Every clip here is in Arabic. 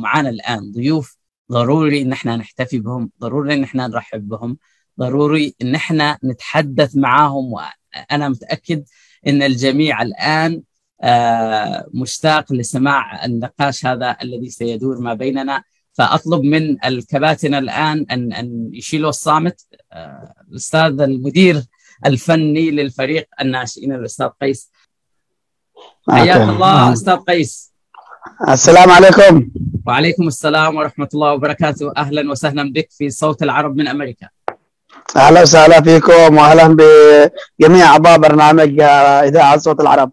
معانا الآن. ضيوف ضروري إن إحنا نحتفي بهم ضروري إن إحنا نرحب بهم ضروري إن إحنا نتحدث معاهم وأنا متأكد إن الجميع الآن آه، مشتاق لسماع النقاش هذا الذي سيدور ما بيننا. فأطلب من الكباتن الآن ان أن يشيلوا الصامت. آه، الأستاذ المدير الفني للفريق الناشئين الأستاذ قيس. حياك الله أستاذ قيس. السلام عليكم. وعليكم السلام ورحمة الله وبركاته. أهلا وسهلا بك في صوت العرب من أمريكا. أهلا وسهلا فيكم واهلا بجميع أعضاء برنامج إذاعة صوت العرب.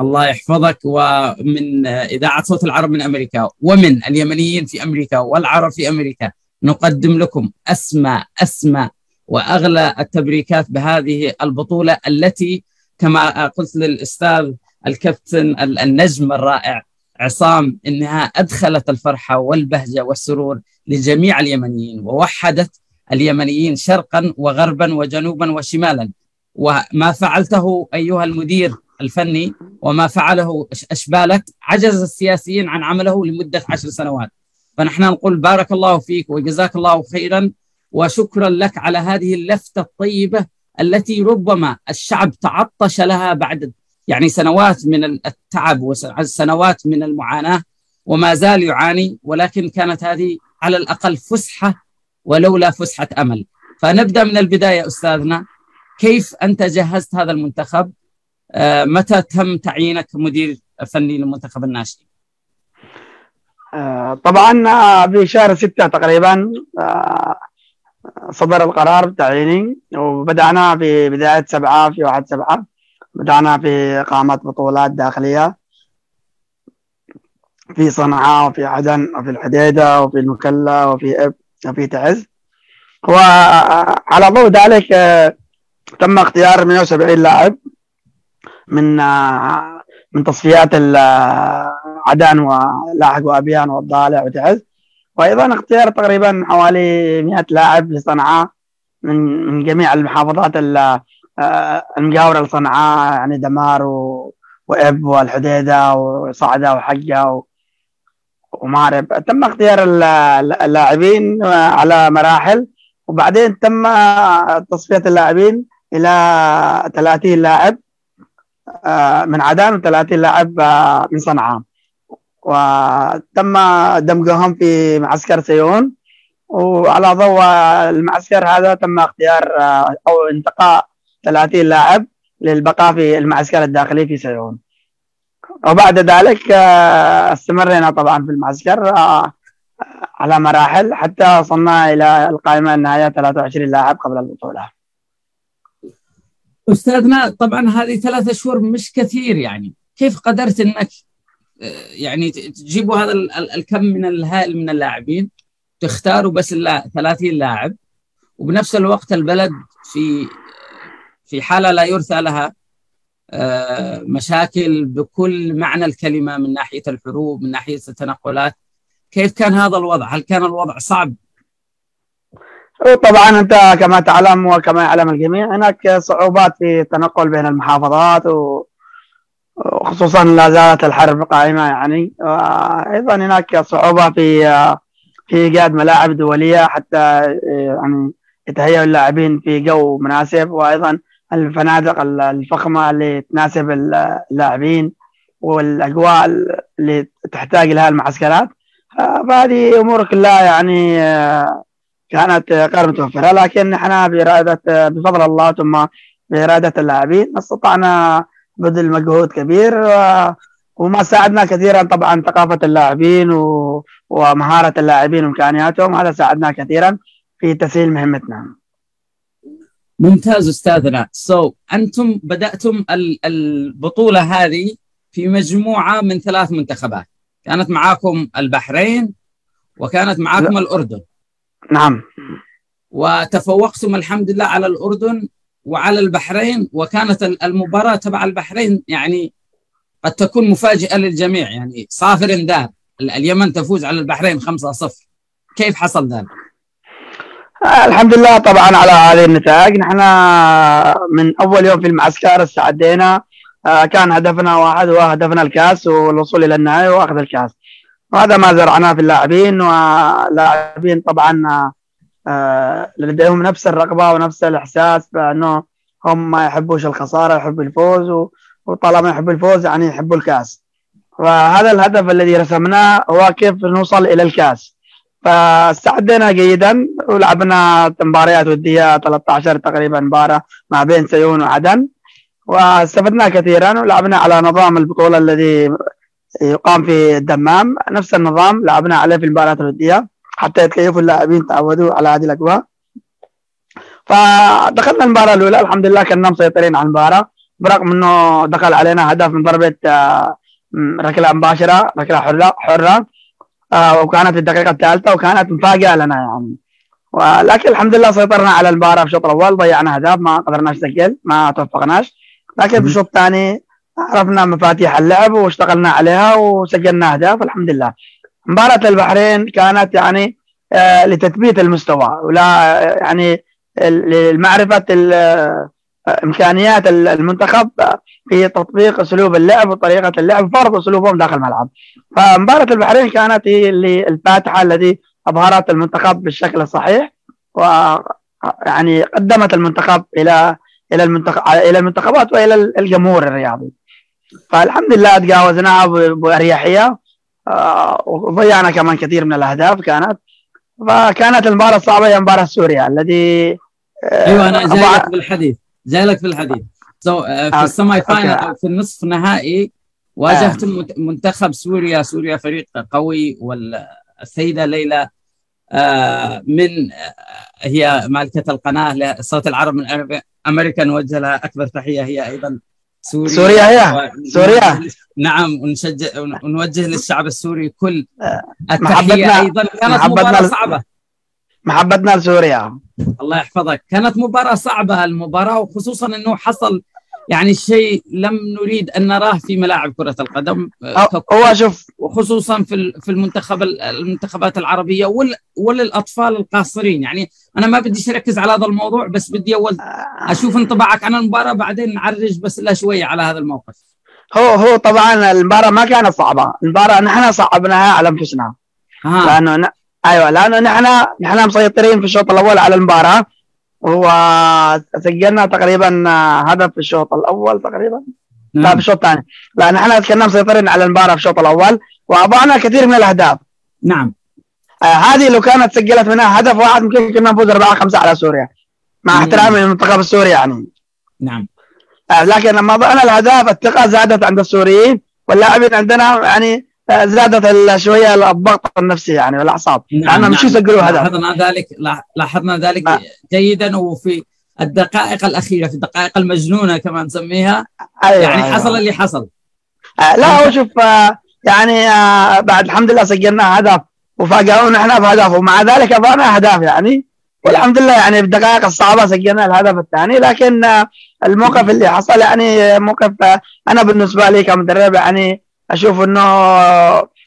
الله يحفظك. ومن إذاعة صوت العرب من أمريكا ومن اليمنيين في أمريكا والعرب في أمريكا نقدم لكم أسمى أسمى وأغلى التبريكات بهذه البطولة التي كما قلت للأستاذ الكابتن النجم الرائع عصام إنها أدخلت الفرحة والبهجة والسرور لجميع اليمنيين ووحدت اليمنيين شرقا وغربا وجنوبا وشمالا. وما فعلته أيها المدير الفني وما فعله أشبالك عجز السياسيين عن عمله لمدة عشر سنوات. فنحن نقول بارك الله فيك وجزاك الله خيرا وشكرا لك على هذه اللفتة الطيبة التي ربما الشعب تعطش لها بعد يعني سنوات من التعب وسنوات من المعاناة وما زال يعاني ولكن كانت هذه على الأقل فسحة ولولا فسحة أمل. فنبدأ من البداية أستاذنا. كيف أنت جهزت هذا المنتخب؟ آه، متى تم تعيينك مدير فني للمنتخب الناشئين آه، طبعا آه، في شهر ستة تقريبا صدر القرار بتعييني وبدأنا في بداية سبعة في واحد سبعة. بدأنا في إقامة بطولات داخلية في صنعاء وفي عدن وفي الحديدة وفي المكلا وفي إب وفي تعز. وعلى ضوء ذلك تم اختيار 170 لاعب من من تصفيات عدن ولاحق وأبيان والضالع وتعز. وأيضا اختيار تقريبا حوالي 100 لاعب لصنعاء من من جميع المحافظات المجاورة لصنعاء يعني دمار و... واب والحديدة وصعدة وحجة ومارب تم اختيار اللاعبين على مراحل وبعدين تم تصفية اللاعبين إلى 30 لاعب آه، من عدن و30 لاعب آه، من صنعاء. وتم دمجهم في معسكر سيون. وعلى ضوء المعسكر هذا تم اختيار آه، أو انتقاء 30 لاعب للبقاء في المعسكر الداخلي في سيون وبعد ذلك استمرنا طبعا في المعسكر على مراحل حتى وصلنا إلى القائمة النهائية 23 لاعب قبل البطولة. أستاذنا طبعا هذه ثلاثة شهور مش كثير يعني. كيف قدرت إنك آه، يعني تجيبوا هذا الكم من الهائل من اللاعبين تختاروا بس 30 لاعب وبنفس الوقت البلد في في حالة لا يرثى لها آه، مشاكل بكل معنى الكلمة من ناحية الحروب من ناحية التنقلات. كيف كان هذا الوضع؟ هل كان الوضع صعب؟ طبعا أنت كما تعلم وكما يعلم الجميع هناك صعوبات في التنقل بين المحافظات وخصوصا لا زالت الحرب قائمة يعني. وأيضا هناك صعوبة في في إيجاد ملاعب دولية حتى يعني يتهيأ اللاعبين في جو مناسب. وأيضا الفنادق الفخمة اللي تناسب اللاعبين والأجواء اللي تحتاج لها المعسكرات فهذه أمور كلها يعني كانت غير متوفرة لكن إحنا باراده بفضل الله ثم باراده اللاعبين استطعنا بذل مجهود كبير وما ساعدنا كثيرا طبعا ثقافة اللاعبين ومهارة اللاعبين وإمكانياتهم هذا ساعدنا كثيرا في تسهيل مهمتنا. ممتاز أستاذنا. سو so, أنتم بدأتم البطولة هذه في مجموعة من ثلاث منتخبات. كانت معاكم البحرين وكانت معاكم لا. الأردن. نعم. وتفوقتم الحمد لله على الأردن وعلى البحرين وكانت المباراة تبع البحرين يعني قد تكون مفاجئة للجميع. يعني صافر دار اليمن تفوز على البحرين 5-0 كيف حصل ذلك؟ الحمد لله طبعا على هذه النتائج. نحن من أول يوم في المعسكر استعدينا. آه، كان هدفنا واحد وهو هدفنا الكاس والوصول إلى النهائي وأخذ الكاس. وهذا ما زرعناه في اللاعبين واللاعبين طبعا آه، لديهم نفس الرغبة ونفس الإحساس بأنه هم ما يحبوش الخسارة يحبوا الفوز وطالما يحبوا الفوز يعني يحبوا الكاس. فهذا الهدف الذي رسمناه هو كيف نوصل إلى الكاس. فاستعدنا جيدا. ولعبنا مباريات ودية 13 تقريبا مباراة ما بين سيون وعدن. واستفدنا كثيرا. ولعبنا على نظام البطولة الذي يقام في الدمام. نفس النظام لعبنا عليه في المباريات الودية. حتى يتكيفوا اللاعبين تعودوا على هذه الأجواء. فدخلنا المباراة الأولى. الحمد لله كنا مسيطرين على المباراة. برغم إنه دخل علينا هدف من ضربة آه، ركلة مباشرة ركلة حرة حرة. وكانت في الدقيقة الثالثة وكانت مفاجأة لنا يعني. ولكن الحمد لله سيطرنا على المباراه في الشوط الأول ضيعنا اهداف ما قدرناش نسجل ما توفقناش. لكن في الشوط الثاني عرفنا مفاتيح اللعب واشتغلنا عليها وسجلنا اهداف الحمد لله. مباراة البحرين كانت يعني آه لتثبيت المستوى ولا يعني لمعرفة إمكانيات المنتخب في تطبيق أسلوب اللعب وطريقة اللعب وفرض أسلوبهم داخل الملعب. فمباراة البحرين كانت هي اللي الفاتحة التي أظهرت المنتخب بالشكل الصحيح و يعني قدمت المنتخب إلى إلى المنتخب إلى المنتخبات وإلى الجمهور الرياضي. فالحمد لله تجاوزناها باريحيه آه، وضيعنا كمان كثير من الأهداف كانت. فكانت المباراة الصعبة هي مباراة سوريا الذي آه، أيوه أنا جايك بالحديث. جايلك في الحديث. so so, uh, في ال semi final أو في النصف النهائي واجهت آه. منتخب سوريا سوريا فريق قوي والسيدة ليلى آه من آه هي مالكة القناة لصوت العرب من أمريكا نوجه لها أكبر تحية هي أيضا سوريا سوريا هي؟ سوريا؟ نعم ونشجع ونوجه للشعب السوري كل التحية أيضا. كانت مباراة صعبة. محبتنا لسوريا الله يحفظك. كانت مباراة صعبة المباراة وخصوصا أنه حصل يعني شيء لم نريد أن نراه في ملاعب كرة القدم. هو شوف وخصوصا في في المنتخب المنتخبات العربية وللأطفال القاصرين. يعني أنا ما بدي أركز على هذا الموضوع بس بدي أول أشوف انطباعك عن المباراة بعدين نعرج بس لا شوية على هذا الموقف. هو هو طبعا المباراة ما كانت صعبة. المباراة نحن صعبناها على أنفسنا. آه. لأنه أيوه لأنه نحن نحن مسيطرين في الشوط الأول على المباراة. وسجلنا تقريبا هدف في الشوط الأول تقريبا. نعم. لا في الشوط الثاني. لا نحن كنا مسيطرين على المباراة في الشوط الأول وأضعنا كثير من الأهداف. نعم. آه هذه لو كانت سجلت منها هدف واحد ممكن كنا نفوز 4 5 على سوريا. مع احترامي للمنتخب السوري يعني. نعم. آه لكن لما ضعنا الأهداف الثقة زادت عند السوريين واللاعبين عندنا يعني زادت شوية الضغط النفسي يعني والأعصاب نعم نعم. يسجلوا هدف لاحظنا ذلك لاحظنا ذلك نعم. جيدا وفي الدقائق الأخيرة في الدقائق المجنونة كما نسميها أيوة يعني أيوة. حصل اللي حصل آه لا هو شوف آه يعني آه بعد الحمد لله سجلنا هدف وفاجئونا إحنا بهدف ومع ذلك اضعنا أهداف يعني والحمد لله يعني في الدقائق الصعبة سجلنا الهدف الثاني لكن آه الموقف اللي حصل يعني موقف آه أنا بالنسبة لي كمدرب يعني أشوف إنه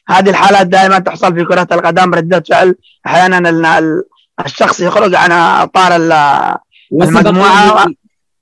هذه الحالات دائما تحصل في كرة القدم ردة فعل أحيانا الشخص يخرج عن أطار المجموعة.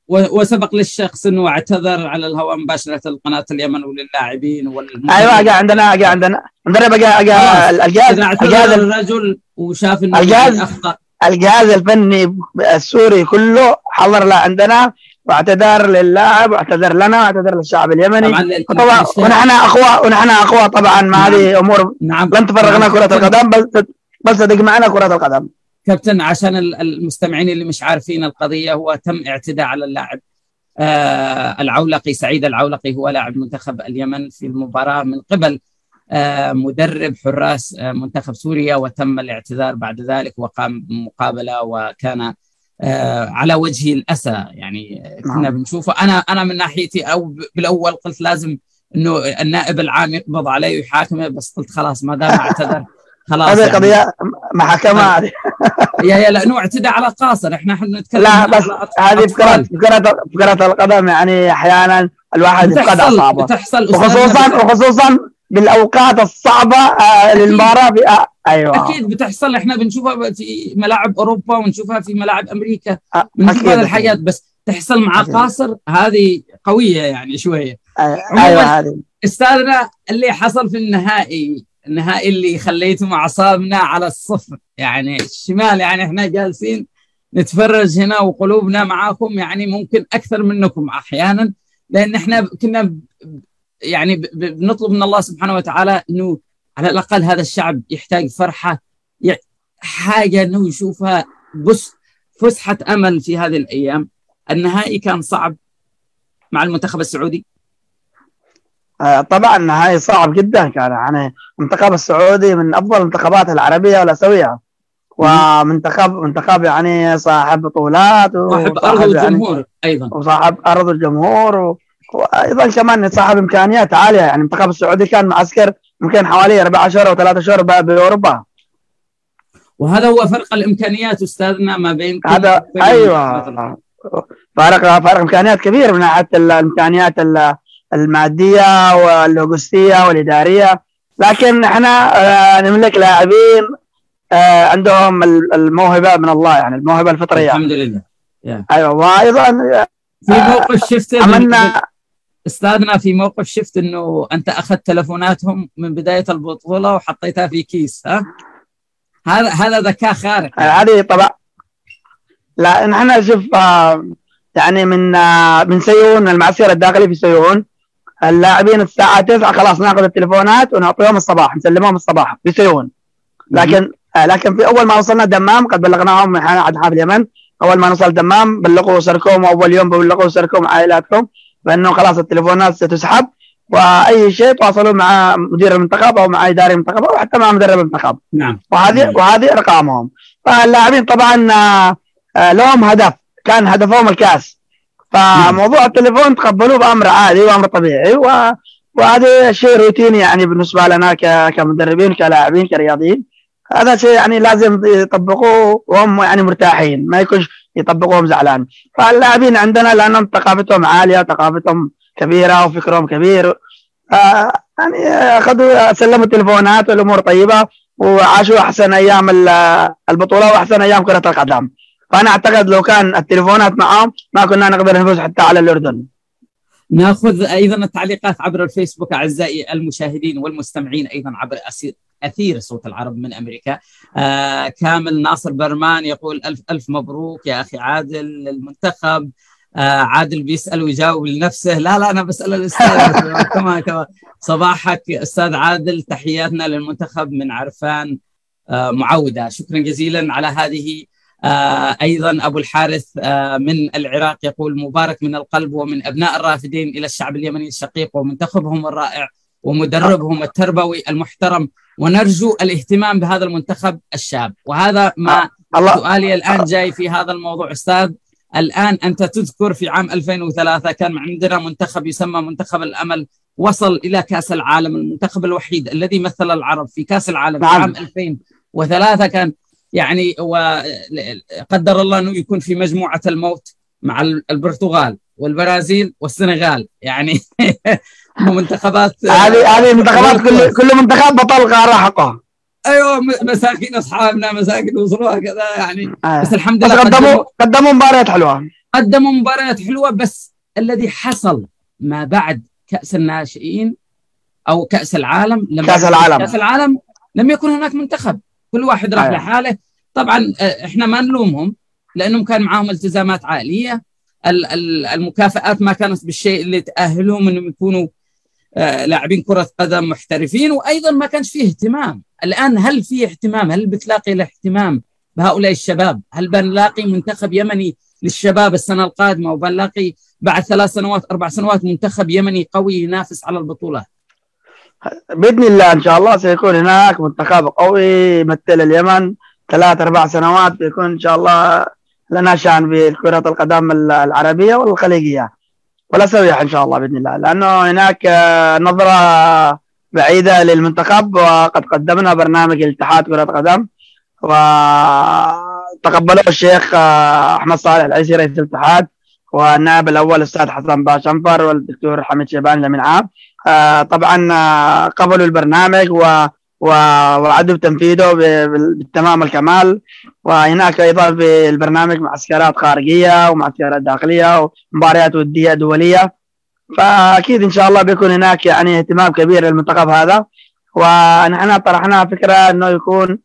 وسبق للشخص إنه اعتذر على الهواء مباشرة لقناه اليمن وللاعبين أيوه جاء عندنا جاء عندنا مدرب جاء الجهاز الجهاز الرجل وشاف إنه الجهاز أخطأ. الجهاز الفني السوري كله حضر له عندنا. واعتذر للاعب واعتذر لنا واعتذر للشعب اليمني طبعا ونحن أخوة ونحن أخوة طبعا ما نعم. هذه أمور نعم. لن تفرقنا نعم. كرة القدم بل بل صدق معنا كرة القدم كابتن عشان المستمعين اللي مش عارفين القضية هو تم اعتداء على اللاعب آه العولقي سعيد العولقي هو لاعب منتخب اليمن في المباراة من قبل آه مدرب حراس آه منتخب سوريا وتم الاعتذار بعد ذلك وقام بمقابلة وكان آه على وجه الأسى. يعني كنا نعم. بنشوفه. أنا أنا من ناحيتي أو بالأول قلت لازم إنه النائب العام يقبض عليه ويحاكمه بس قلت خلاص ما دام اعتذر خلاص هذه يعني. قضية محاكمه هذه يا يا لأنه اعتدى على قاصر. إحنا إحنا نتكلم لا بس هذه فكره فكره فكره القدم يعني أحيانا الواحد يفقد اعصابه بتحصل. وخصوصا وخصوصا بالأوقات الصعبة آه، للمباراه آه أيوه. أكيد بتحصل. إحنا بنشوفها في ملاعب أوروبا ونشوفها في ملاعب أمريكا. بنشوف هذه الحاجات بس تحصل مع. قاصر هذه قوية يعني شوية. أيوه هذه. أستاذنا اللي حصل في النهائي النهائي اللي خليتم أعصابنا على الصفر. يعني الشمال يعني إحنا جالسين نتفرج هنا وقلوبنا معاكم. يعني ممكن أكثر منكم أحيانا لأن إحنا كنا يعني بنطلب من الله سبحانه وتعالى إنه على الأقل هذا الشعب يحتاج فرحة حاجة إنه يشوفها بس فسحة أمل في هذه الأيام. النهائي كان صعب مع المنتخب السعودي؟ آه، طبعا النهائي صعب جدا كان. يعني المنتخب السعودي من أفضل المنتخبات العربية والاسيويه ومنتخب منتخب يعني صاحب بطولات وصاحب أرض يعني الجمهور يعني أيضا. وصاحب أرض الجمهور و... وأيضا كمان صاحب إمكانيات عالية. يعني المنتخب السعودي كان معسكر يمكن حوالي أربع اشهر أو ثلاث اشهر بأوروبا. وهذا هو فرق الإمكانيات أستاذنا ما بين هذا أيوه. فارق فارق إمكانيات كبير من ناحية الإمكانيات المادية واللوجستية والإدارية. لكن إحنا آه، نملك لاعبين آه، عندهم الموهبة من الله يعني الموهبة الفطرية. الحمد لله. أيوه. وأيضا في موقف شفت عملنا استاذنا في موقف شفت انه انت اخذت تلفوناتهم من بداية البطولة وحطيتها في كيس ها؟ هذا هذا ذكاء خارق. هذه طبعا لا نحن شوف آه، يعني من آه، من سيون المعسكر الداخلي في سيون اللاعبين الساعة 9 خلاص ناخذ التليفونات ونعطيهم الصباح نسلمهم الصباح في سيون. لكن آه، لكن في أول ما وصلنا دمام قد بلغناهم من حافل اليمن أول ما نوصل دمام بلغوا اسركم واول يوم بلغوا اسركم عائلاتكم بانه خلاص التليفونات ستسحب وأي شيء تواصلوا مع مدير المنتخب أو مع اداري المنتخب أو حتى مع مدرب المنتخب. نعم. وهذه نعم. وهذه أرقامهم. فاللاعبين طبعا آه، لهم هدف. كان هدفهم الكاس. فموضوع التليفون تقبلوه بأمر عادي وأمر طبيعي و... وهذا شيء روتيني يعني بالنسبة لنا ك... كمدربين كلاعبين كرياضيين. هذا شيء يعني لازم يطبقوه وهم يعني مرتاحين. ما يكونش يطبقوهم زعلان. فاللاعبين عندنا لأنهم ثقافتهم عالية ثقافتهم كبيرة وفكرهم كبير. يعني أخذوا سلموا التليفونات والأمور طيبة وعاشوا أحسن أيام البطولة وأحسن أيام كرة القدم. فأنا أعتقد لو كان التليفونات معهم ما كنا نقدر نفوز حتى على الأردن. ناخذ أيضا التعليقات عبر الفيسبوك أعزائي المشاهدين والمستمعين أيضا عبر أثير صوت العرب من أمريكا. آه كامل ناصر برمان يقول الف ألف مبروك يا أخي عادل المنتخب. آه عادل بيسأل ويجاوب لنفسه. لا لا أنا بسأل الأستاذ. كمان كمان. صباحك أستاذ عادل تحياتنا للمنتخب من عرفان. آه معودة. شكرا جزيلا على هذه أيضا أبو الحارث آه من العراق يقول مبارك من القلب ومن أبناء الرافدين إلى الشعب اليمني الشقيق ومنتخبهم الرائع ومدربهم التربوي المحترم ونرجو الاهتمام بهذا المنتخب الشاب وهذا ما الله. سؤالي الآن جاي في هذا الموضوع أستاذ الآن أنت تذكر في عام 2003 كان عندنا منتخب يسمى منتخب الأمل وصل إلى كأس العالم المنتخب الوحيد الذي مثل العرب في كأس العالم نعم. في عام 2003 كان يعني وقدر الله أنه يكون في مجموعة الموت مع البرتغال والبرازيل والسنغال. يعني منتخبات هذه هذه منتخبات كل كل منتخب بطل قاره حقه أيوه مساكين أصحابنا مساكين وصلوها كذا يعني. آه. بس الحمد لله قدموا قدموا مباريات حلوة. قدموا مباريات حلوة بس الذي حصل ما بعد كأس الناشئين أو كأس العالم لما كأس العالم. كأس العالم لم يكن هناك منتخب. كل واحد راح آه. لحاله. طبعا آه، إحنا ما نلومهم لأنهم كان معاهم التزامات عائليه المكافآت ما كانت بالشيء اللي تأهلهم إنهم يكونوا آه، لاعبين كرة قدم محترفين وأيضا ما كانش فيه اهتمام. الآن هل في اهتمام؟ هل بتلاقي الاهتمام بهؤلاء الشباب؟ هل بنلاقي منتخب يمني للشباب السنة القادمة؟ وبنلاقي بعد ثلاث سنوات أربع سنوات منتخب يمني قوي ينافس على البطولات؟ بإذن الله إن شاء الله سيكون هناك منتخب قوي يمثل اليمن ثلاث أربع سنوات بيكون إن شاء الله لنا شأن بكرة القدم العربية والخليجية. ولا سويح إن شاء الله بإذن الله لأنه هناك نظرة بعيدة للمنتخب وقد قدمنا برنامج الاتحاد كرة قدم وتقبله الشيخ أحمد صالح العيسي رئيس الاتحاد. والنائب الأول الاستاذ حسن باشنفر والدكتور حميد شيبان لمن عام. طبعا قبلوا البرنامج و وعدوا بتنفيذه بالتمام الكمال. وهناك أيضا في البرنامج معسكرات خارجية ومعسكرات داخلية ومباريات ودية دولية. فأكيد إن شاء الله بيكون هناك يعني اهتمام كبير للمنتخب هذا. ونحن طرحنا فكرة إنه يكون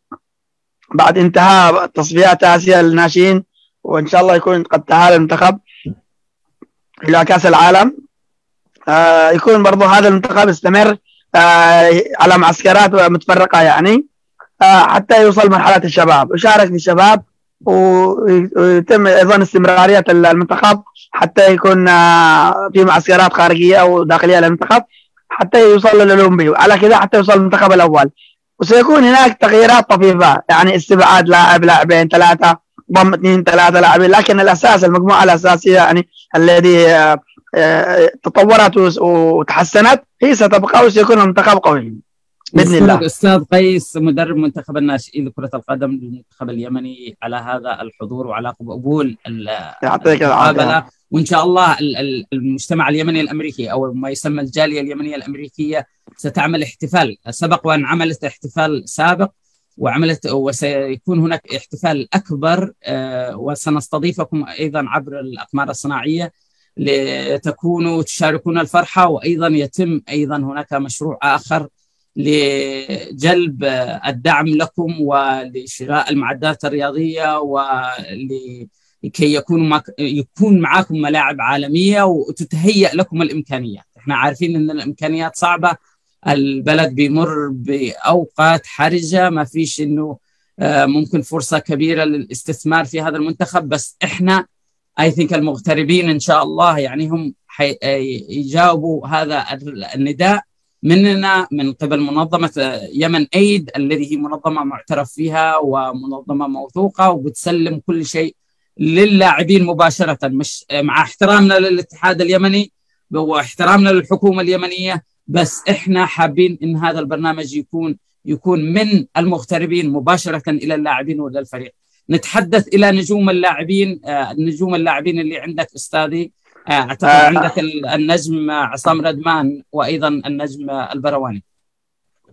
بعد انتهاء تصفيات آسيا للناشئين وإن شاء الله يكون قد تاهل المنتخب إلى كأس العالم. آه يكون برضو هذا المنتخب يستمر آه على معسكرات متفرقة يعني آه حتى يوصل مرحلة الشباب ويشارك في الشباب ويتم أيضا استمرارية المنتخب حتى يكون آه في معسكرات خارجية أو داخلية للمنتخب حتى يوصل للأولمبي وعلى كذا حتى يوصل المنتخب الأول. وسيكون هناك تغييرات طفيفة يعني استبعاد لاعب لاعبين ثلاثة ضم اثنين ثلاثة لاعبين لكن الأساس المجموعة الأساسية يعني الذي تطورت وتحسنت هي ستبقى وسيكون المنتخب قوي بإذن الله. أستاذ قيس مدرب منتخب الناشئين لكرة القدم للمنتخب اليمني على هذا الحضور وعلى قبول يعطيك العافية. وإن شاء الله المجتمع اليمني الأمريكي أو ما يسمى الجالية اليمنية الأمريكية ستعمل احتفال سبق وأن عملت احتفال سابق وعملت وسيكون هناك احتفال أكبر وسنستضيفكم أيضا عبر الأقمار الصناعية لتكونوا تشاركون الفرحة وأيضا يتم أيضا هناك مشروع آخر لجلب الدعم لكم ولشراء المعدات الرياضية ولكي يكون يكون معاكم ملاعب عالمية وتتهيأ لكم الإمكانيات، إحنا عارفين إن الإمكانيات صعبة البلد بيمر بأوقات حرجة ما فيش إنه ممكن فرصة كبيرة للاستثمار في هذا المنتخب. بس إحنا اي ثينك المغتربين إن شاء الله يعني هم يجاوبوا هذا النداء مننا من قبل منظمة يمن ايد الذي هي منظمة معترف فيها ومنظمة موثوقة وبتسلم كل شيء للاعبين مباشرة. مش مع احترامنا للاتحاد اليمني واحترامنا للحكومة اليمنية. بس إحنا حابين إن هذا البرنامج يكون يكون من المغتربين مباشرة إلى اللاعبين وإلى الفريق. نتحدث إلى نجوم اللاعبين نجوم اللاعبين اللي عندك أستاذي. أعتقد آه عندك النجم عصام ردمان وأيضا النجم البرواني.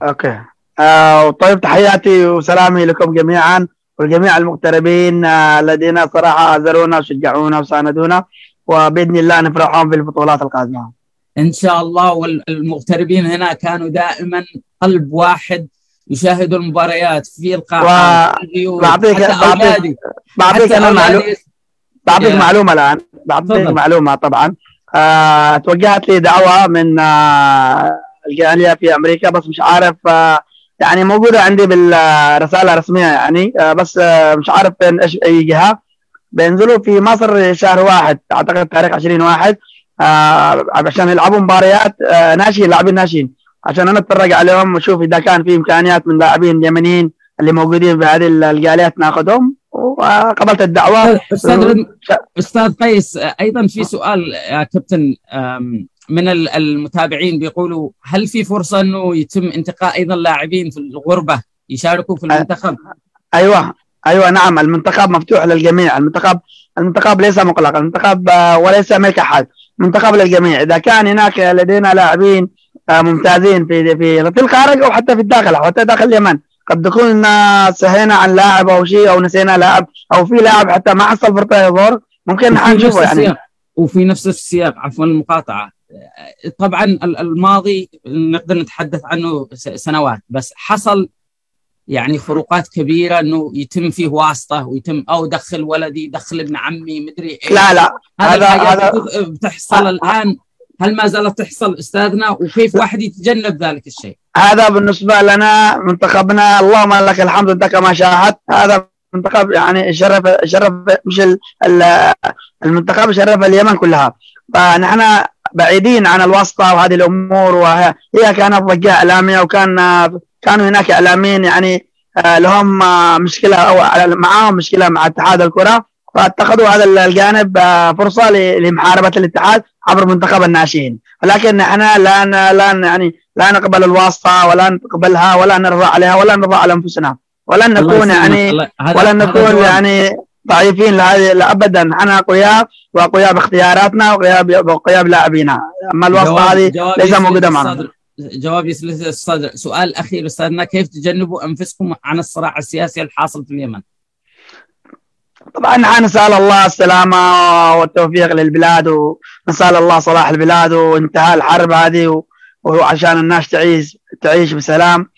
أوكي. آه طيب تحياتي وسلامي لكم جميعا ولجميع المغتربين آه الذين صراحة أزرونا وشجعونا وساندونا وبإذن الله نفرحهم في البطولات القادمة. إن شاء الله والمغتربين هنا كانوا دائما قلب واحد يشاهدوا المباريات في القاعة و... بعطيك بعطيك بعطيك أنا معلومه بعطيك معلومة الآن. بعطيك معلومة طبعا. آه توجهت لي دعوة من آه الجالية في أمريكا بس مش عارف آه يعني موجودة عندي بالرسالة الرسمية يعني آه بس آه مش عارف إيش أي جهة. بينزلوا في مصر شهر واحد أعتقد تاريخ 20 واحد. آه عشان يلعبوا مباريات آه ناشئين لاعبين ناشئين. عشان أنا أتفرج عليهم وأشوف إذا كان في إمكانيات من لاعبين يمنيين اللي موجودين في هذه الجاليات ناخذهم وقبلت الدعوة. أستاذ أستاذ قيس أيضا في سؤال يا كابتن من المتابعين بيقولوا هل في فرصة إنه يتم انتقاء أيضا لاعبين في الغربة يشاركوا في المنتخب؟ أيوه أيوه نعم. المنتخب مفتوح للجميع. المنتخب المنتخب ليس مغلق المنتخب وليس ملك أحد. منتخب للجميع. إذا كان هناك لدينا لاعبين ممتازين في في في الخارج أو حتى في الداخل أو حتى داخل اليمن قد تكون سهينا عن لاعب أو شيء أو نسينا لاعب أو في لاعب حتى ما حصل فرصه يظهر ممكن نشوفه يعني. وفي نفس السياق عفوا المقاطعة. طبعا الماضي نقدر نتحدث عنه سنوات بس حصل يعني فروقات كبيرة إنه يتم فيه واسطة ويتم أو دخل ولدي دخل ابن عمي مدري إيه لا لا. هذا هذا بتحصل الآن. هل ما زالت تحصل أستاذنا؟ وكيف واحد يتجنب ذلك الشيء؟ هذا بالنسبة لنا منتخبنا اللهم لك الحمد انت كما شاهدت. هذا منتخب يعني شرف شرف مش المنتخب شرف اليمن كلها. فنحن بعيدين عن الواسطة وهذه الأمور وهي كانت ضجة إعلامية وكان كانوا هناك إعلاميين يعني لهم مشكلة أو معاهم مشكلة مع اتحاد الكرة فاتخذوا هذا الجانب فرصة لمحاربة الاتحاد عبر منتخب الناشئين. ولكن إحنا لا لا يعني لا نقبل الواسطة ولا نقبلها ولا نرضى عليها ولا نرضى على أنفسنا. ولن نكون يعني ولن نكون يعني ضعيفين لهذه ابدا إحنا اقوياء واقوياء باختياراتنا واقوياء بلاعبينا أما الواسطة هذه ليس موجودة معنا. جواب الصدر سؤال أخير أستاذنا كيف تجنبوا أنفسكم عن الصراع السياسي الحاصل في اليمن؟ طبعا نسأل الله السلامة والتوفيق للبلاد ونسال الله صلاح البلاد وانتهاء الحرب هذه وعشان الناس تعيش تعيش بسلام.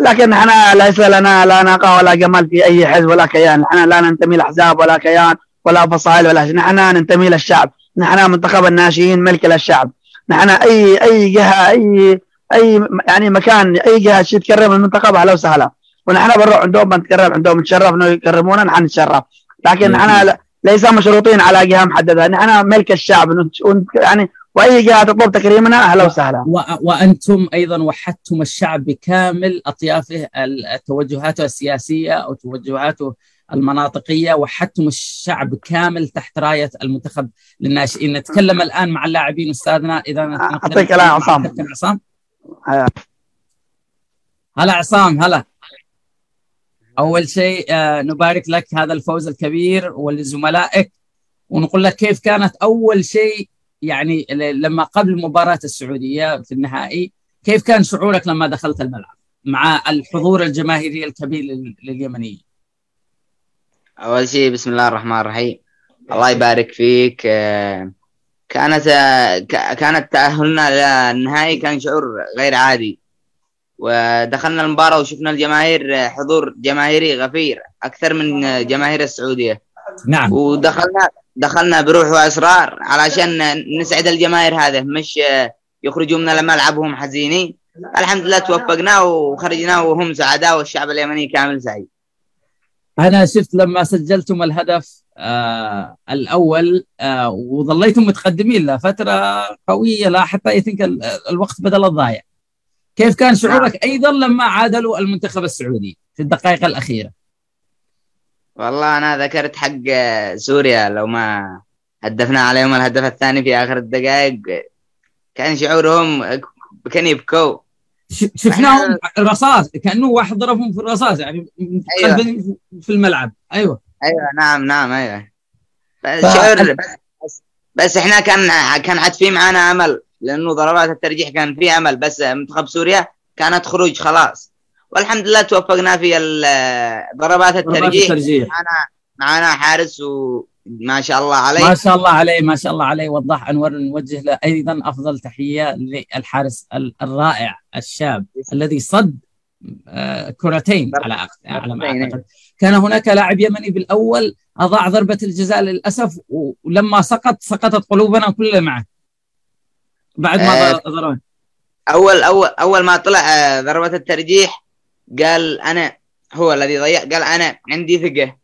لكن نحن ليس لنا لا ناقة ولا جمال في أي حزب ولا كيان. نحن لا ننتمي لأحزاب ولا كيان ولا فصائل ولا شيء. نحن ننتمي للشعب. نحن منتخب الناشئين ملك للشعب. نحن أي أي جهة أي أي يعني مكان أي جهه تكرم المنتخب أهلا وسهلا ونحن بنروح عندهم بنتكرم عندهم نتشرف إنه يكرمونا نحن نتشرف. لكن نحن ليس مشروطين على جهه محدده نحن ملك الشعب. يعني وأي جهه تطلب تكريمنا أهلا وسهلا. وأنتم أيضا وحدتم الشعب بكامل أطيافه توجهاته السياسية أو توجهاته المناطقية. وحدتم الشعب كامل تحت راية المنتخب للناشئين. نتكلم الآن مع اللاعبين أستاذنا. إذا أعطيك الآن عصام. عصام هلا عصام هلا. أول شيء نبارك لك هذا الفوز الكبير ولزملائك. ونقول لك كيف كانت أول شيء يعني لما قبل مباراة السعودية في النهائي كيف كان شعورك لما دخلت الملعب مع الحضور الجماهيري الكبير لليمنيين؟ أول شيء بسم الله الرحمن الرحيم. الله يبارك فيك. كانت كانت تأهلنا للنهائي كان شعور غير عادي. ودخلنا المباراة وشفنا الجماهير حضور جماهيري غفير أكثر من جماهير السعودية. نعم. ودخلنا دخلنا بروح واصرار علشان نسعد الجماهير هذا مش يخرجوا من الملعب وهم حزينين الحمد لله توفقنا وخرجنا وهم سعداء والشعب اليمني كامل سعيد. أنا شفت لما سجلتم الهدف آه الأول آه وظليتم متقدمين لفتره قوية لا حتى اي ثينك الوقت بدل الضايع. كيف كان شعورك أيضا لما عادلوا المنتخب السعودي في الدقائق الأخيرة؟ والله أنا ذكرت حق سوريا لو ما هدفنا عليهم الهدف الثاني في آخر الدقائق. كان شعورهم كان يبكوا. شفناهم رصاص كأنه واحد ضربهم في الرصاص يعني أيوة. في الملعب. أيوه. أيوه نعم نعم أيوه. شعور بس, بس إحنا كان كان عاد في معانا أمل لأنه ضربات الترجيح كان في أمل بس منتخب سوريا كانت خروج خلاص. والحمد لله توفقنا في ضربات الترجيح, الترجيح. معنا معنا حارس وما شاء الله عليه. ما شاء الله عليه ما شاء الله عليه. وضح أنور نوجه له أيضا أفضل تحية للحارس الرائع الشاب الذي صد كرتين على على ما أعتقد. كان هناك لاعب يمني بالأول أضاع ضربة الجزاء للأسف ولما سقط سقطت قلوبنا كلنا معه. بعد ما ضربه اول اول أول ما طلع ضربة الترجيح قال أنا هو الذي ضيع قال أنا عندي ثقة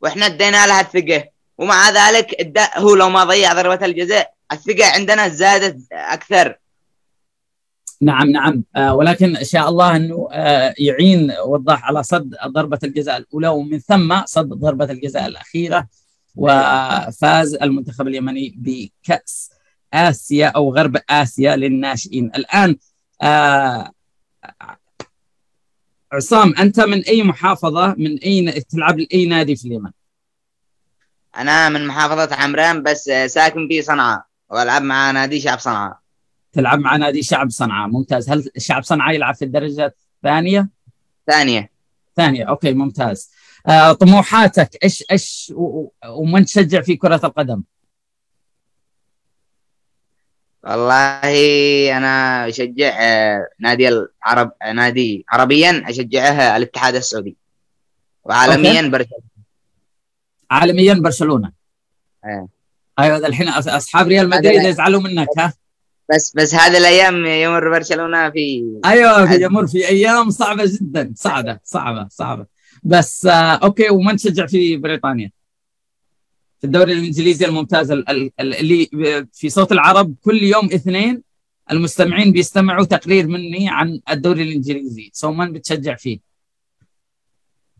وإحنا ادينا لها الثقة. ومع ذلك هو لو ما ضيع ضربة الجزاء الثقة عندنا زادت أكثر. نعم نعم. آه ولكن ان شاء الله أنه آه يعين وضاح على صد ضربة الجزاء الأولى ومن ثم صد ضربة الجزاء الأخيرة وفاز المنتخب اليمني بكأس آسيا أو غرب آسيا للناشئين. الآن آه عصام أنت من أي محافظة من اي تلعب لأي نادي في اليمن؟ أنا من محافظة عمران بس ساكن في صنعاء وألعب مع نادي شعب صنعاء. تلعب مع نادي شعب صنعاء. ممتاز. هل شعب صنعاء يلعب في الدرجة الثانية؟ ثانية. ثانية. أوكي ممتاز. آه طموحاتك إيش إيش ومن تشجع في كرة القدم؟ والله أنا أشجع نادي العرب نادي عربيا أشجعه الاتحاد السعودي. وعالميا برشلونة. عالميا برشلونة. إيه أيوه الحين أصحاب ريال مدريد يزعلوا منك ها؟ بس بس هذه الأيام يمر برشلونة في أيوه يمر في أيام صعبة جدا صعبة صعبة صعبة. بس آه أوكي ومن تشجع في بريطانيا؟ في الدوري الإنجليزي الممتاز اللي في صوت العرب كل يوم اثنين المستمعين بيستمعوا تقرير مني عن الدوري الإنجليزي. so من بتشجع فيه.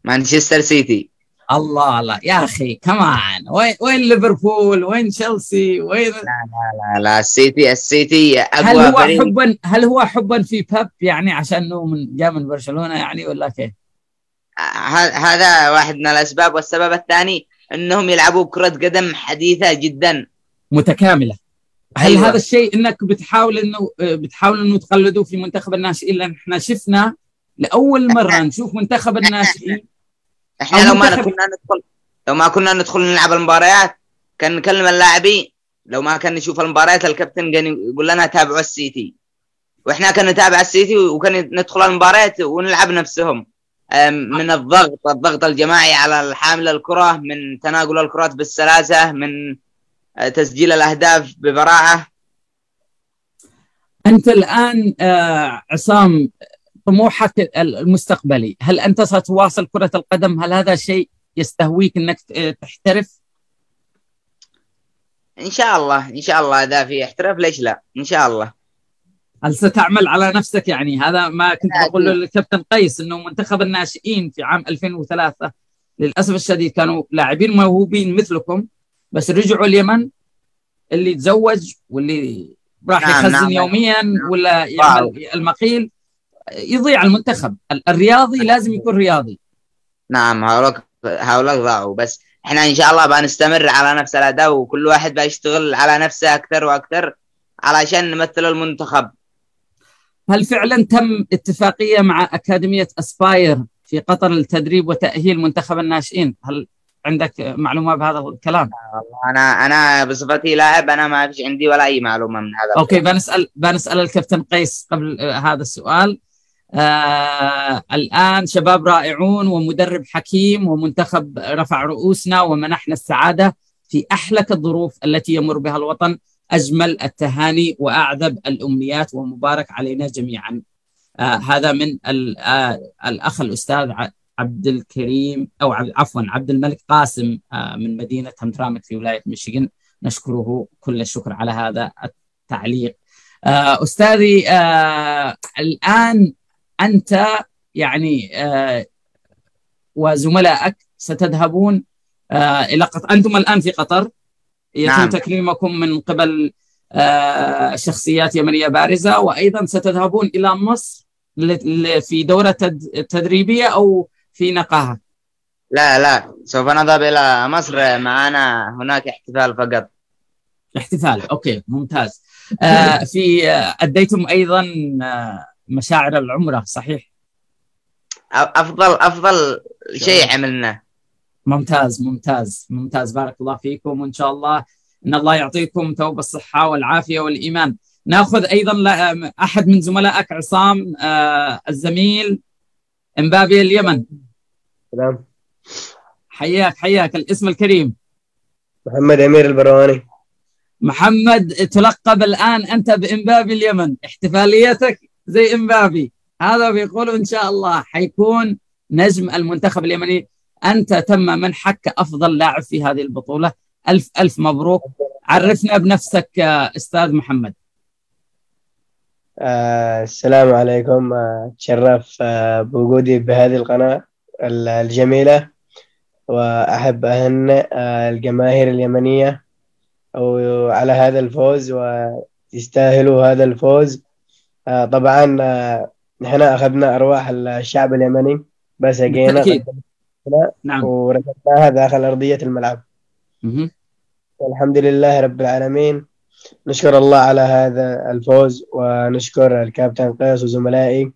مانشستر سيتي. الله الله. يا أخي كمان وين وين ليفربول؟ وين تشيلسي؟ وين؟ لا لا لا لا. السيتي السيتي أقوى هل هو فريق. حبا هل هو حبا في بيب يعني عشان إنه من جاء من برشلونة يعني ولا كيف؟ هذا واحد من الأسباب. والسبب الثاني إنهم يلعبوا كره قدم حديثة جدا. متكاملة. هل أيوة. هذا الشيء إنك بتحاول انه بتحاول إنه تقلدوا في منتخب الناشئين؟ لأن إحنا شفنا لأول مرة نشوف منتخب الناشئين إحنا لو ما كنا ندخل لو ما كنا ندخل نلعب المباريات كان نكلم اللاعبين. لو ما كان نشوف المباريات الكابتن كان يقول لنا تابعوا السيتي وإحنا كنا نتابع السيتي وكنا ندخل المباريات ونلعب نفسهم. من الضغط الضغط الجماعي على الحامل الكرة من تناقل الكرات بالسلاسة من آه، تسجيل الأهداف ببراعة. أنت الآن آه، عصام طموحك المستقبلي. هل أنت ستواصل كرة القدم؟ هل هذا شيء يستهويك إنك ت- تحترف؟ إن شاء الله إن شاء الله إذا في احتراف ليش لا؟ إن شاء الله. هل ستعمل على نفسك؟ يعني هذا ما كنت أكيد. للكابتن قيس إنه منتخب الناشئين في عام 2003 للأسف الشديد كانوا لاعبين موهوبين مثلكم بس رجعوا اليمن اللي تزوج واللي راح نعم، يخزن نعم. يوميا ولا يعمل المقيل. يضيع المنتخب. ال- الرياضي لازم يكون رياضي. نعم هؤلاء هؤلاء ضاعوا بس إحنا إن شاء الله بنستمر على نفس الأداء وكل واحد بيشتغل على نفسه أكثر وأكثر علشان نمثل المنتخب. هل فعلا تم اتفاقية مع أكاديمية اسباير في قطر للتدريب وتأهيل منتخب الناشئين؟ هل عندك معلومة بهذا الكلام؟ أنا أنا بصفتي لاعب أنا ما فيش عندي ولا أي معلومة من هذا أوكي بنسأل بنسأل الكابتن قيس قبل هذا السؤال. آه الآن شباب رائعون ومدرب حكيم ومنتخب رفع رؤوسنا ومنحنا السعادة في أحلك الظروف التي يمر بها الوطن أجمل التهاني وأعذب الأمنيات ومبارك علينا جميعا. آه هذا من آه الأخ الأستاذ ع- عبد الكريم عب- عفوا عبد الملك قاسم آه من مدينة همترامك في ولاية ميشيغان. نشكره كل الشكر على هذا التعليق. آه أستاذي آه الآن أنت يعني آه وزملائك ستذهبون آه إلى قطر أنتم الآن في قطر. يتم نعم. تكريمكم من قبل آه شخصيات يمنية بارزة وأيضا ستذهبون إلى مصر في دورة تد- تدريبية أو في نقاهة. لا لا سوف نذهب إلى مصر. معنا هناك احتفال فقط. احتفال أوكي ممتاز. في أديتم أيضا مشاعر العمره صحيح. افضل أفضل شيء عملناه. ممتاز ممتاز ممتاز. بارك الله فيكم وإن شاء الله إن الله يعطيكم ثوب الصحة والعافية والإيمان. نأخذ أيضا أحد من زملائك عصام آه الزميل إمبابي اليمن. سلام حياك حياك. الاسم الكريم؟ محمد أمير البرواني محمد تلقب الآن أنت بإمبابي اليمن. احتفاليتك؟ زي إمبابي. هذا بيقولوا إن شاء الله حيكون نجم المنتخب اليمني. أنت تم منحك أفضل لاعب في هذه البطولة. ألف ألف مبروك. عرفنا بنفسك أستاذ محمد. آه السلام عليكم. آه، أتشرف آه بوجودي بهذه القناة ال- الجميلة. وأحب أهنئ آه الجماهير اليمنية على هذا الفوز ويستاهلوا هذا الفوز. طبعا آه نحن أخذنا أرواح الشعب اليمني بس جينا. نعم. وركبناها داخل أرضية الملعب. مهم. والحمد لله رب العالمين. نشكر الله على هذا الفوز ونشكر الكابتن قيس وزملائي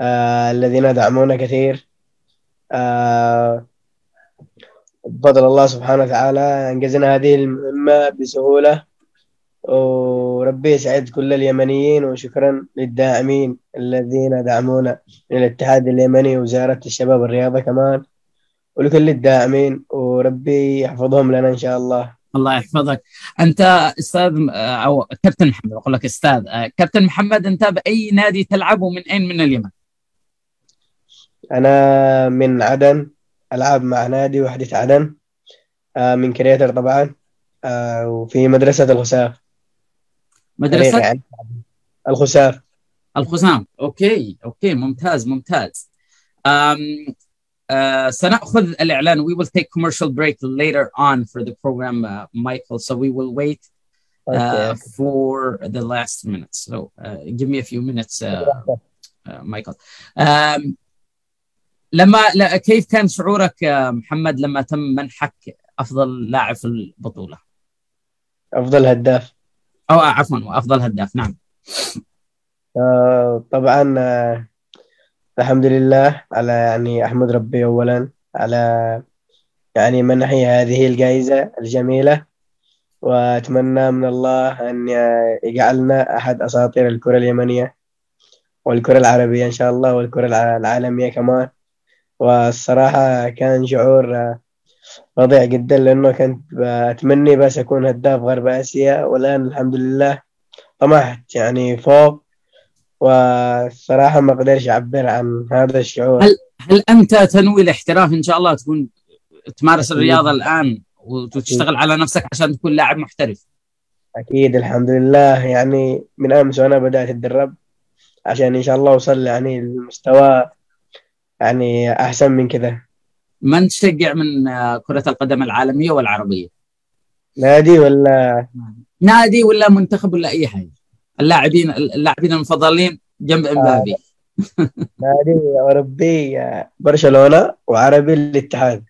آه الذين دعمونا كثير. آه بفضل الله سبحانه وتعالى أنجزنا هذه المهمة بسهولة. وربي يسعد كل اليمنيين وشكرا للداعمين الذين دعمونا من الاتحاد اليمني ووزارة الشباب والرياضة كمان. ولكل الداعمين وربي يحفظهم لنا إن شاء الله. الله يحفظك. أنت أستاذ أو كابتن محمد أقول لك أستاذ كابتن محمد أنت بأي نادي تلعب ومن أين من اليمن؟ أنا من عدن ألعب مع نادي وحدة عدن آه، من كريتر طبعا آه، وفي مدرسة الخساف يعني الخساف الخزام okay okay ممتاز ممتاز um, uh, سنأخذ الإعلان we will take commercial break later on for the program uh, Michael so we will wait uh, أوكي. for the last minutes so uh, give me a few minutes uh, uh, Michael um, لما لا كيف كان شعورك محمد لما تم منحك أفضل لاعب في البطولة أفضل هداف آه، عفوا وأفضل هداف. نعم. آه، طبعا آه، الحمد لله على يعني أحمد ربي أولا على يعني منحي هذه الجائزة الجميلة. وأتمنى من الله أن يجعلنا أحد أساطير الكرة اليمنية والكرة العربية إن شاء الله والكرة الع- العالمية كمان. والصراحة كان شعور آه، فظيع جدا لأنه كنت أتمني بس أكون هداف غرب آسيا والآن الحمد لله طمحت يعني فوق. والصراحة ما أقدرش أعبر عن هذا الشعور. هل- هل أنت تنوي الاحتراف؟ إن شاء الله تكون تمارس أكيد. الرياضة الآن وتشتغل على نفسك عشان تكون لاعب محترف. أكيد الحمد لله. يعني من أمس وأنا بدأت أتدرب عشان إن شاء الله أوصل يعني لمستوى يعني أحسن من كذا من تشجع من آه، كرة القدم العالمية والعربية؟ نادي ولا؟ نادي ولا منتخب ولا أي حاجة. اللاعبين اللاعبين المفضلين جنب إمبابي. نادي أوروبي آه، برشلونة وعربي الاتحاد.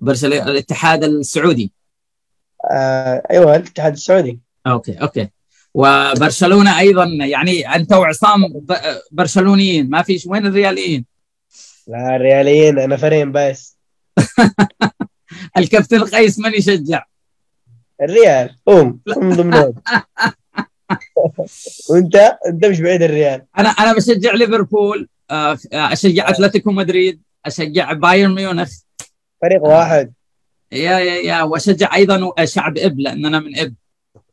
برشلونة الاتحاد السعودي. آه أيوه الاتحاد السعودي. okay okay. وبرشلونة أيضا يعني أنت وعصام برشلونيين ما فيش وين الرياليين؟ لا الرياليين أنا فريم بس الكابتن قيس من يشجع؟ الريال. قوم قوم ضمنهم. وأنت؟ أنت مش بعيد الريال. أنا أنا بشجع ليفربول آه، آه، أشجع أتلتيكو مدريد أشجع بايرن ميونخ. فريق واحد. يا يا يا وأشجع أيضا شعب إب لأن أنا من إب.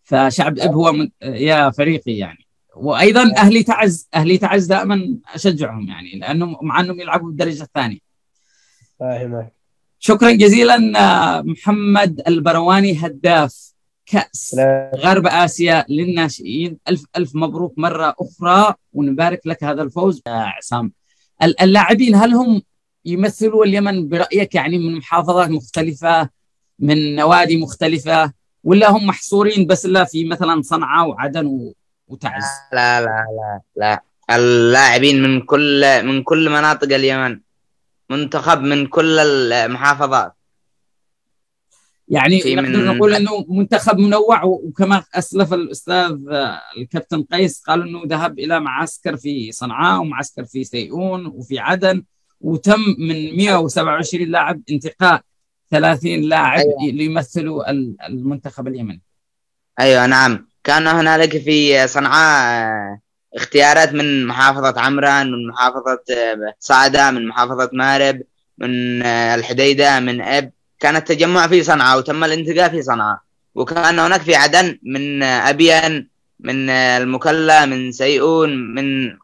فشعب إب هو من يا فريقي يعني. وأيضا أهلي تعز أهلي تعز دائما أشجعهم يعني لأنهم مع أنهم يلعبوا بالدرجة الثانية. فاهمك. شكرا جزيلا آه، محمد البرواني هداف كأس لا. غرب آسيا للناشئين. ألف ألف مبروك مرة أخرى ونبارك لك هذا الفوز. يا عصام ال- اللاعبين هل هم يمثلوا اليمن برأيك يعني من محافظات مختلفة من نوادي مختلفة ولا هم محصورين بس لا في مثلا صنعاء وعدن و- وتعز. لا لا لا لا. اللاعبين من كل من كل مناطق اليمن. منتخب من كل المحافظات. يعني نقدر من- نقول إنه منتخب منوع وكما أسلف الأستاذ آه، الكابتن قيس قال إنه ذهب إلى معسكر في صنعاء ومعسكر في سيئون وفي عدن وتم من 127 لاعب انتقاء 30 لاعب أيوة. ليمثلوا ال- المنتخب اليمني. أيوه نعم. كان هنالك في صنعاء آه، اختيارات من محافظة عمران من محافظة آه، صعدة من محافظة مارب من آه، الحديدة من إب. كان التجمع في صنعاء وتم الانتقاء في صنعاء. وكان هناك في عدن من آه، ابين من آه، المكلا من سيئون من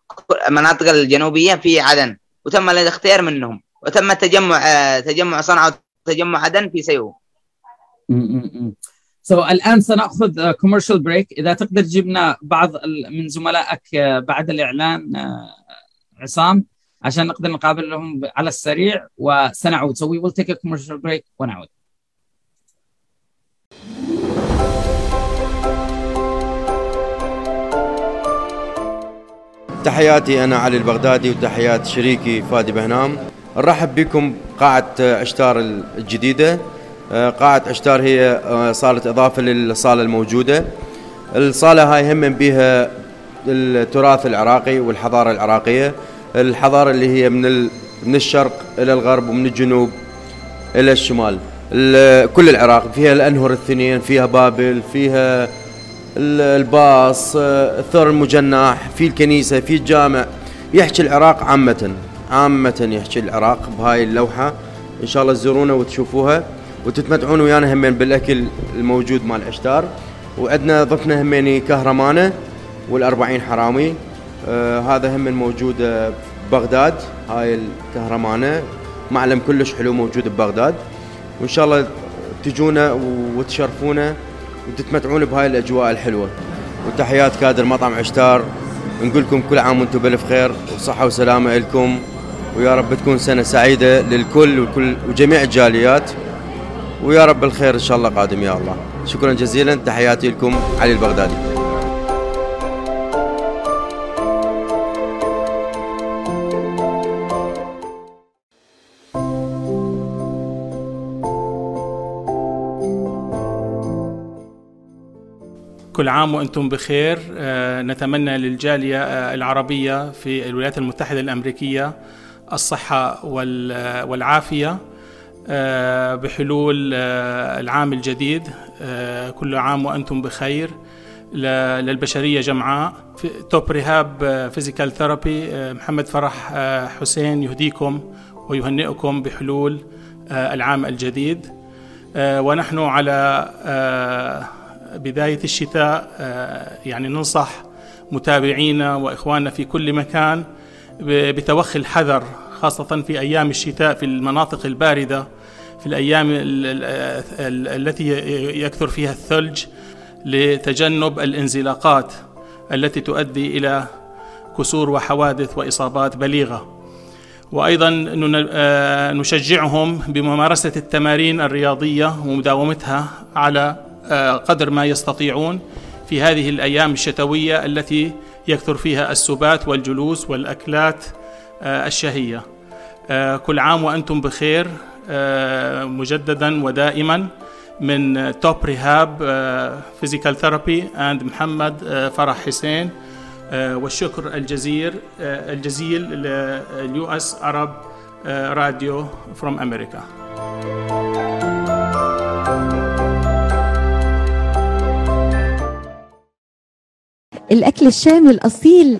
المناطق الجنوبية في عدن. وتم الاختيار منهم. وتم التجمع آه، تجمع صنعاء وتجمع عدن في سيئون. سو so, الآن سنأخذ commercial break إذا تقدر تجيب لنا بعض من زملائك آه، بعد الإعلان آه، عصام عشان نقدر نقابلهم على السريع وسنعود. So we will take a commercial break ونعود تحياتي أنا علي البغدادي وتحيات شريكي فادي بهنام. نرحب بكم قاعة عشتار الجديدة. آه، قاعة عشتار هي آه، صالة إضافة للصالة الموجودة. الصالة هاي هم بها التراث العراقي والحضارة العراقية. الحضارة اللي هي من من الشرق إلى الغرب ومن الجنوب إلى الشمال. ال- كل العراق فيها الأنهر الثنين فيها بابل فيها ال- الباص آه، الثور المجنح في الكنيسة في الجامع. يحكي العراق عامة عامة يحكي العراق بهاي اللوحة. إن شاء الله تزورونا وتشوفوها. وتتمتعون ويانا همين بالأكل الموجود مال عشتار وعندنا ضفنا هميني كهرمانة والأربعين حرامي. آه هذا هم موجود آه، ببغداد. هاي الكهرمانة. معلم كلش حلو موجود ببغداد. وإن شاء الله تجونا وتشرفونا وتتمتعون بهاي الأجواء الحلوة. وتحيات كادر مطعم عشتار نقول لكم كل عام وأنتم بألف خير وصحة وسلامة لكم. ويا رب تكون سنة سعيدة للكل وكل وجميع الجاليات. ويا رب الخير إن شاء الله قادم يا الله. شكرا جزيلا. تحياتي لكم علي البغدادي. كل عام وأنتم بخير. آه، نتمنى للجالية آه، العربية في الولايات المتحدة الأمريكية الصحة وال- والعافية. بحلول آه، العام الجديد. آه، كل عام وأنتم بخير. للبشرية جمعاء. في Top Rehab Physical Therapy محمد فرح حسين يهديكم ويهنئكم بحلول العام الجديد. ونحن على بداية الشتاء يعني ننصح متابعينا وإخواننا في كل مكان بتوخي الحذر خاصة في أيام الشتاء في المناطق الباردة في الأيام التي يكثر فيها الثلج لتجنب الانزلاقات التي تؤدي إلى كسور وحوادث وإصابات بليغة. وأيضا نشجعهم بممارسة التمارين الرياضية ومداومتها على قدر ما يستطيعون في هذه الأيام الشتوية التي يكثر فيها السبات والجلوس والأكلات الشهية. كل عام وأنتم بخير مجددا ودائما من Top Rehab Physical Therapy and محمد فرح حسين والشكر الجزير الجزيل لل US Arab Radio from America الأكل الشامي الأصيل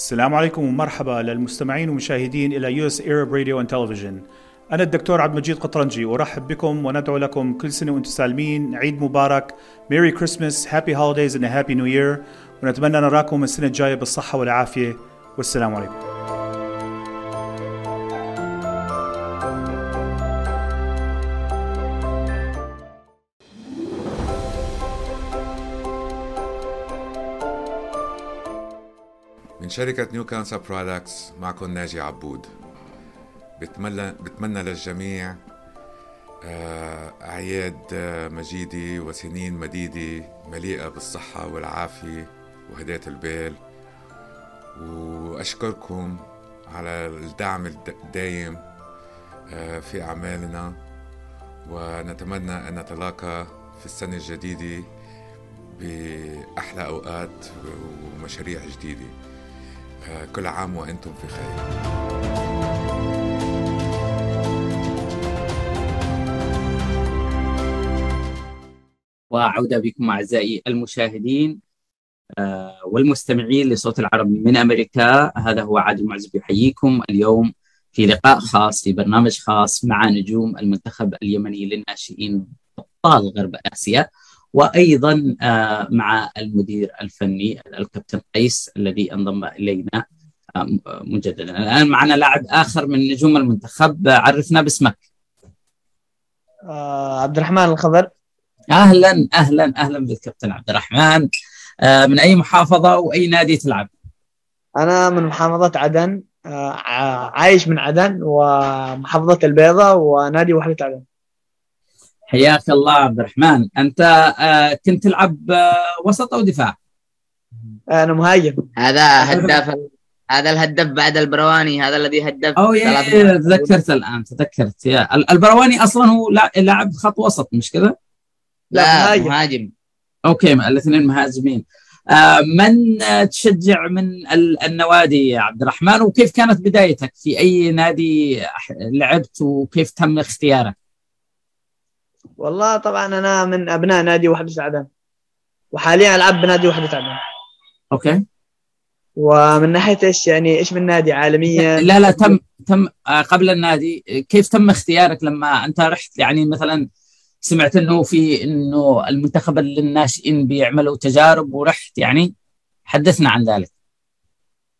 السلام عليكم ومرحبا للمستمعين والمشاهدين إلى US Arab Radio and تلفزيون أنا الدكتور عبد المجيد قطرنجي وارحب بكم وندعو لكم كل سنة وأنتم سالمين عيد مبارك Merry Christmas happy holidays and happy new year ونتمنى نراكم السنة الجاية بالصحة والعافية. والسلام عليكم. شركة New Cancer Products معكم ناجي عبود. بتمنى بتمنى للجميع آه، أعياد آه، مجيدة وسنين مديدة مليئة بالصحة والعافية وهداية البال. وأشكركم على الدعم الدايم آه، في أعمالنا. ونتمنى أن نتلاقى في السنة الجديدة بأحلى أوقات ومشاريع جديدة. كل عام وأنتم في خير. وعودة بكم أعزائي المشاهدين والمستمعين لصوت العرب من أمريكا. هذا هو عادل معزب يحييكم اليوم في لقاء خاص في برنامج خاص مع نجوم المنتخب اليمني للناشئين أبطال غرب آسيا. وأيضا مع المدير الفني الكابتن قيس الذي انضم إلينا مجددا. الآن معنا لاعب آخر من نجوم المنتخب. عرفنا باسمك. آه عبد الرحمن الخضر. أهلا أهلا أهلا بالكابتن عبد الرحمن. آه من أي محافظة وأي نادي تلعب؟ أنا من محافظة عدن. آه عايش من عدن ومحافظة البيضاء ونادي وحدة عدن. حياك الله عبد الرحمن. أنت آه كنت تلعب آه وسط أو دفاع؟ أنا مهاجم. هذا هداف هذا الهداف بعد البرواني هذا الذي هدف أو يا تذكرت الآن تذكرت Yeah. البرواني أصلا هو لاعب خط وسط مش كذا؟ لا مهاجم, مهاجم. okay الاثنين مهاجمين. آه من تشجع من النوادي يا عبد الرحمن وكيف كانت بدايتك؟ في أي نادي لعبت وكيف تم اختيارك؟ والله طبعا أنا من أبناء نادي وحده عدن وحاليا العب بنادي وحده عدن okay. ومن ناحية إيش يعني إيش من نادي عالميا؟ لا لا تم تم قبل النادي كيف تم اختيارك لما أنت رحت؟ يعني مثلا سمعت إنه في إنه المنتخب للناشئين بيعملوا تجارب ورحت يعني حدثنا عن ذلك.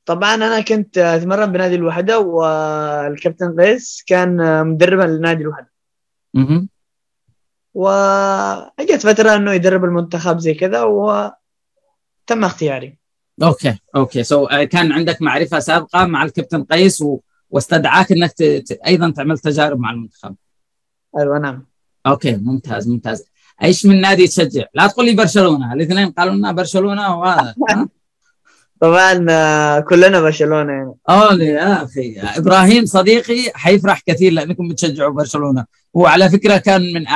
طبعا أنا كنت أتمرن بنادي الوحدة والكابتن قيس كان مدربا لنادي الوحدة. وأجت فترة إنه يدرب المنتخب زي كذا وتم اختياري. Okay okay. So so, كان عندك معرفة سابقة مع الكابتن قيس و... واستدعاك إنك ت... ت... أيضا تعمل تجارب مع المنتخب. أيوه نعم. Okay ممتاز ممتاز. إيش من نادي تشجع؟ لا تقول لي برشلونة. الاثنين قالوا لنا برشلونة وهذا طبعا آه، كلنا برشلونة يعني. أولي يا أخي. إبراهيم صديقي حيفرح كثير لأنكم بتشجعوا برشلونة. هو على فكرة كان من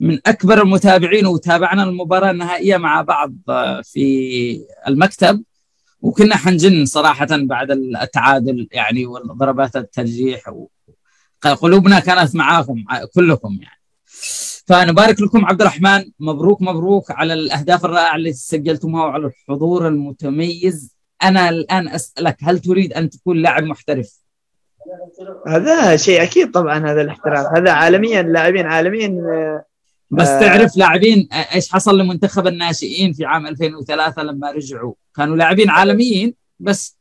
من أكبر المتابعين وتابعنا المباراة النهائية مع بعض آه، في المكتب. وكنا حنجن صراحة بعد التعادل يعني وضربات الترجيح قلوبنا كانت معاكم كلكم يعني. فنبارك لكم عبد الرحمن. مبروك مبروك على الأهداف الرائعة اللي سجلتموها وعلى الحضور المتميز. أنا الآن أسألك هل تريد أن تكون لاعب محترف؟ هذا شيء أكيد طبعا هذا الاحتراف. هذا عالميا لاعبين عالميا بس آه تعرف لاعبين إيش حصل لمنتخب الناشئين في عام 2003 لما رجعوا؟ كانوا لاعبين عالميين بس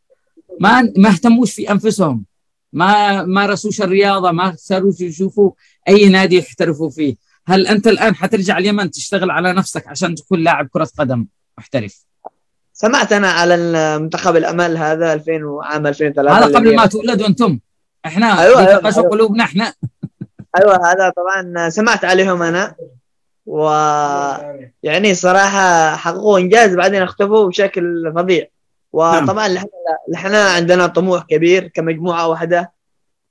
ما ما اهتموش في أنفسهم. ما مارسوش الرياضة ما صاروا يشوفوا أي نادي يحترفوا فيه. هل أنت الآن حترجع اليمن تشتغل على نفسك عشان تكون لاعب كرة قدم محترف؟ سمعت أنا على المنتخب الأمل هذا 2000 وعام 2003 هذا قبل ما تولدوا أنتم. إحنا أيوة, أيوة, أيوة. قلوبنا إحنا. أيوه هذا طبعا سمعت عليهم أنا. و يعني صراحة حققوا إنجاز بعدين اختفوا بشكل فظيع. وطبعا نعم. إحنا عندنا طموح كبير كمجموعة واحدة.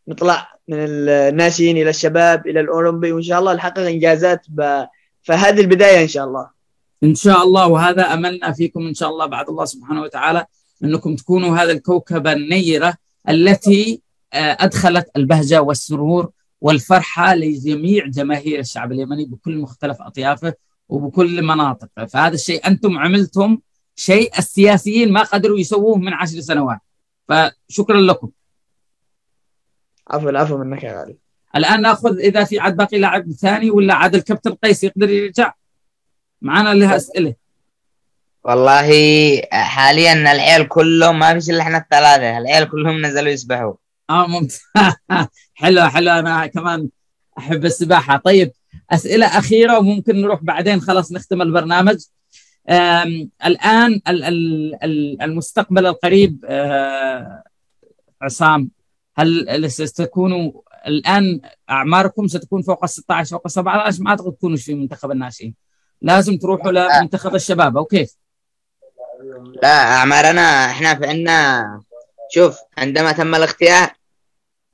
نطلع من الناشئين إلى الشباب إلى الأولمبي وإن شاء الله نحقق إنجازات ب... فهذه البداية إن شاء الله. إن شاء الله. وهذا أملنا فيكم إن شاء الله بعد الله سبحانه وتعالى أنكم تكونوا هذا الكوكبة النيرة التي آه، أدخلت البهجة والسرور والفرحة لجميع جماهير الشعب اليمني بكل مختلف أطيافه وبكل مناطقه. فهذا الشيء أنتم عملتم شيء السياسيين ما قدروا يسووه من عشر سنوات. فشكرا لكم. عفوا العفو منك يا غالي. الآن نأخذ إذا في عاد باقي لاعب ثاني ولا عاد الكابتن قيس يقدر يرجع؟ معنا لها أسئلة. والله حاليا العيال كلهم ما فيش إلا إحنا الثلاثة. العيال كلهم نزلوا يسبحوا. آه ممتاز حلو حلو أنا كمان أحب السباحة. طيب أسئلة أخيرة وممكن نروح بعدين. خلاص نختم البرنامج. الآن المستقبل القريب آه، عصام هل ستكونوا الآن أعماركم ستكون فوق ال 16 فوق ال 17 ما أعتقد تكونوا في منتخب الناشئين. لازم تروحوا لمنتخب الشباب أو كيف؟ لا أعمارنا إحنا في عندنا شوف عندما تم الاختيار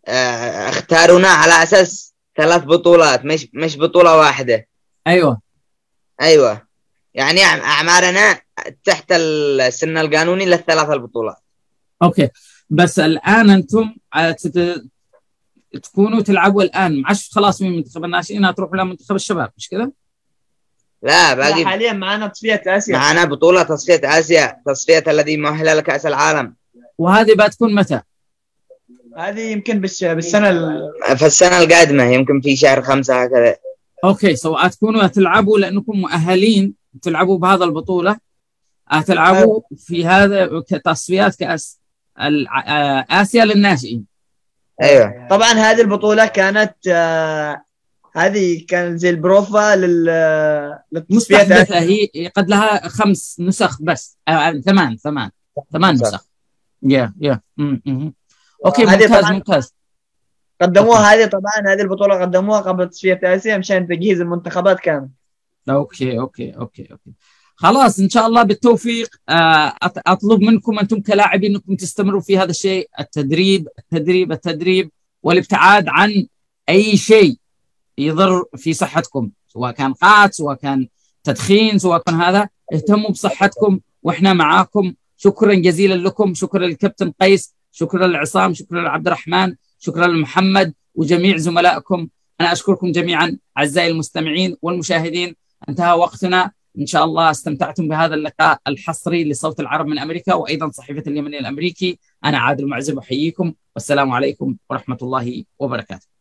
اختارونا على أساس ثلاث بطولات مش مش بطولة واحدة. أيوه. أيوه. يعني أعمارنا تحت السن القانوني للثلاث البطولات. أوكي. بس الآن أنتم تكونوا تلعبوا الآن. معش خلاص من منتخب الناشئين تروحوا لمنتخب الشباب مش كذا؟ لا باقي حاليا معنا تصفية آسيا. معنا بطولة تصفية آسيا تصفية الذي مؤهلة لكأس العالم. وهذه بتكون متى؟ هذه يمكن بالسنة ال... في السنة القادمة يمكن في شهر خمسة هكذا. Okay so تكونوا تلعبوا لأنكم مؤهلين تلعبوا بهذا البطولة. تلعبوا في هذا كتصفيات كاس آه، آسيا للناشئين. أيوه. طبعا هذه البطولة كانت آه هذه كانت زي البروفا لل مستحدثة هي قد لها خمس نسخ بس آه ثمان ثمان ثمان نسخ. Yeah yeah okay ممتاز ممتاز. قدموها هذه طبعا هذه البطولة قدموها قبل تصفيه اسيا مشان تجهيز المنتخبات كامل Okay okay okay okay. خلاص إن شاء الله بالتوفيق. آه، أطلب منكم أنتم كلاعبين إنكم تستمروا في هذا الشيء التدريب التدريب التدريب والابتعاد عن أي شيء يضر في صحتكم سواء كان قات سواء كان تدخين سواء كان هذا. اهتموا بصحتكم وإحنا معاكم. شكرا جزيلا لكم. شكرا للكابتن قيس. شكرا لعصام شكرا لعبد الرحمن شكرا لمحمد وجميع زملائكم. أنا أشكركم جميعا أعزائي المستمعين والمشاهدين. انتهى وقتنا. إن شاء الله استمتعتم بهذا اللقاء الحصري لصوت العرب من أمريكا وأيضا صحيفة اليمني الأمريكي. أنا عادل معزب أحييكم. والسلام عليكم ورحمة الله وبركاته.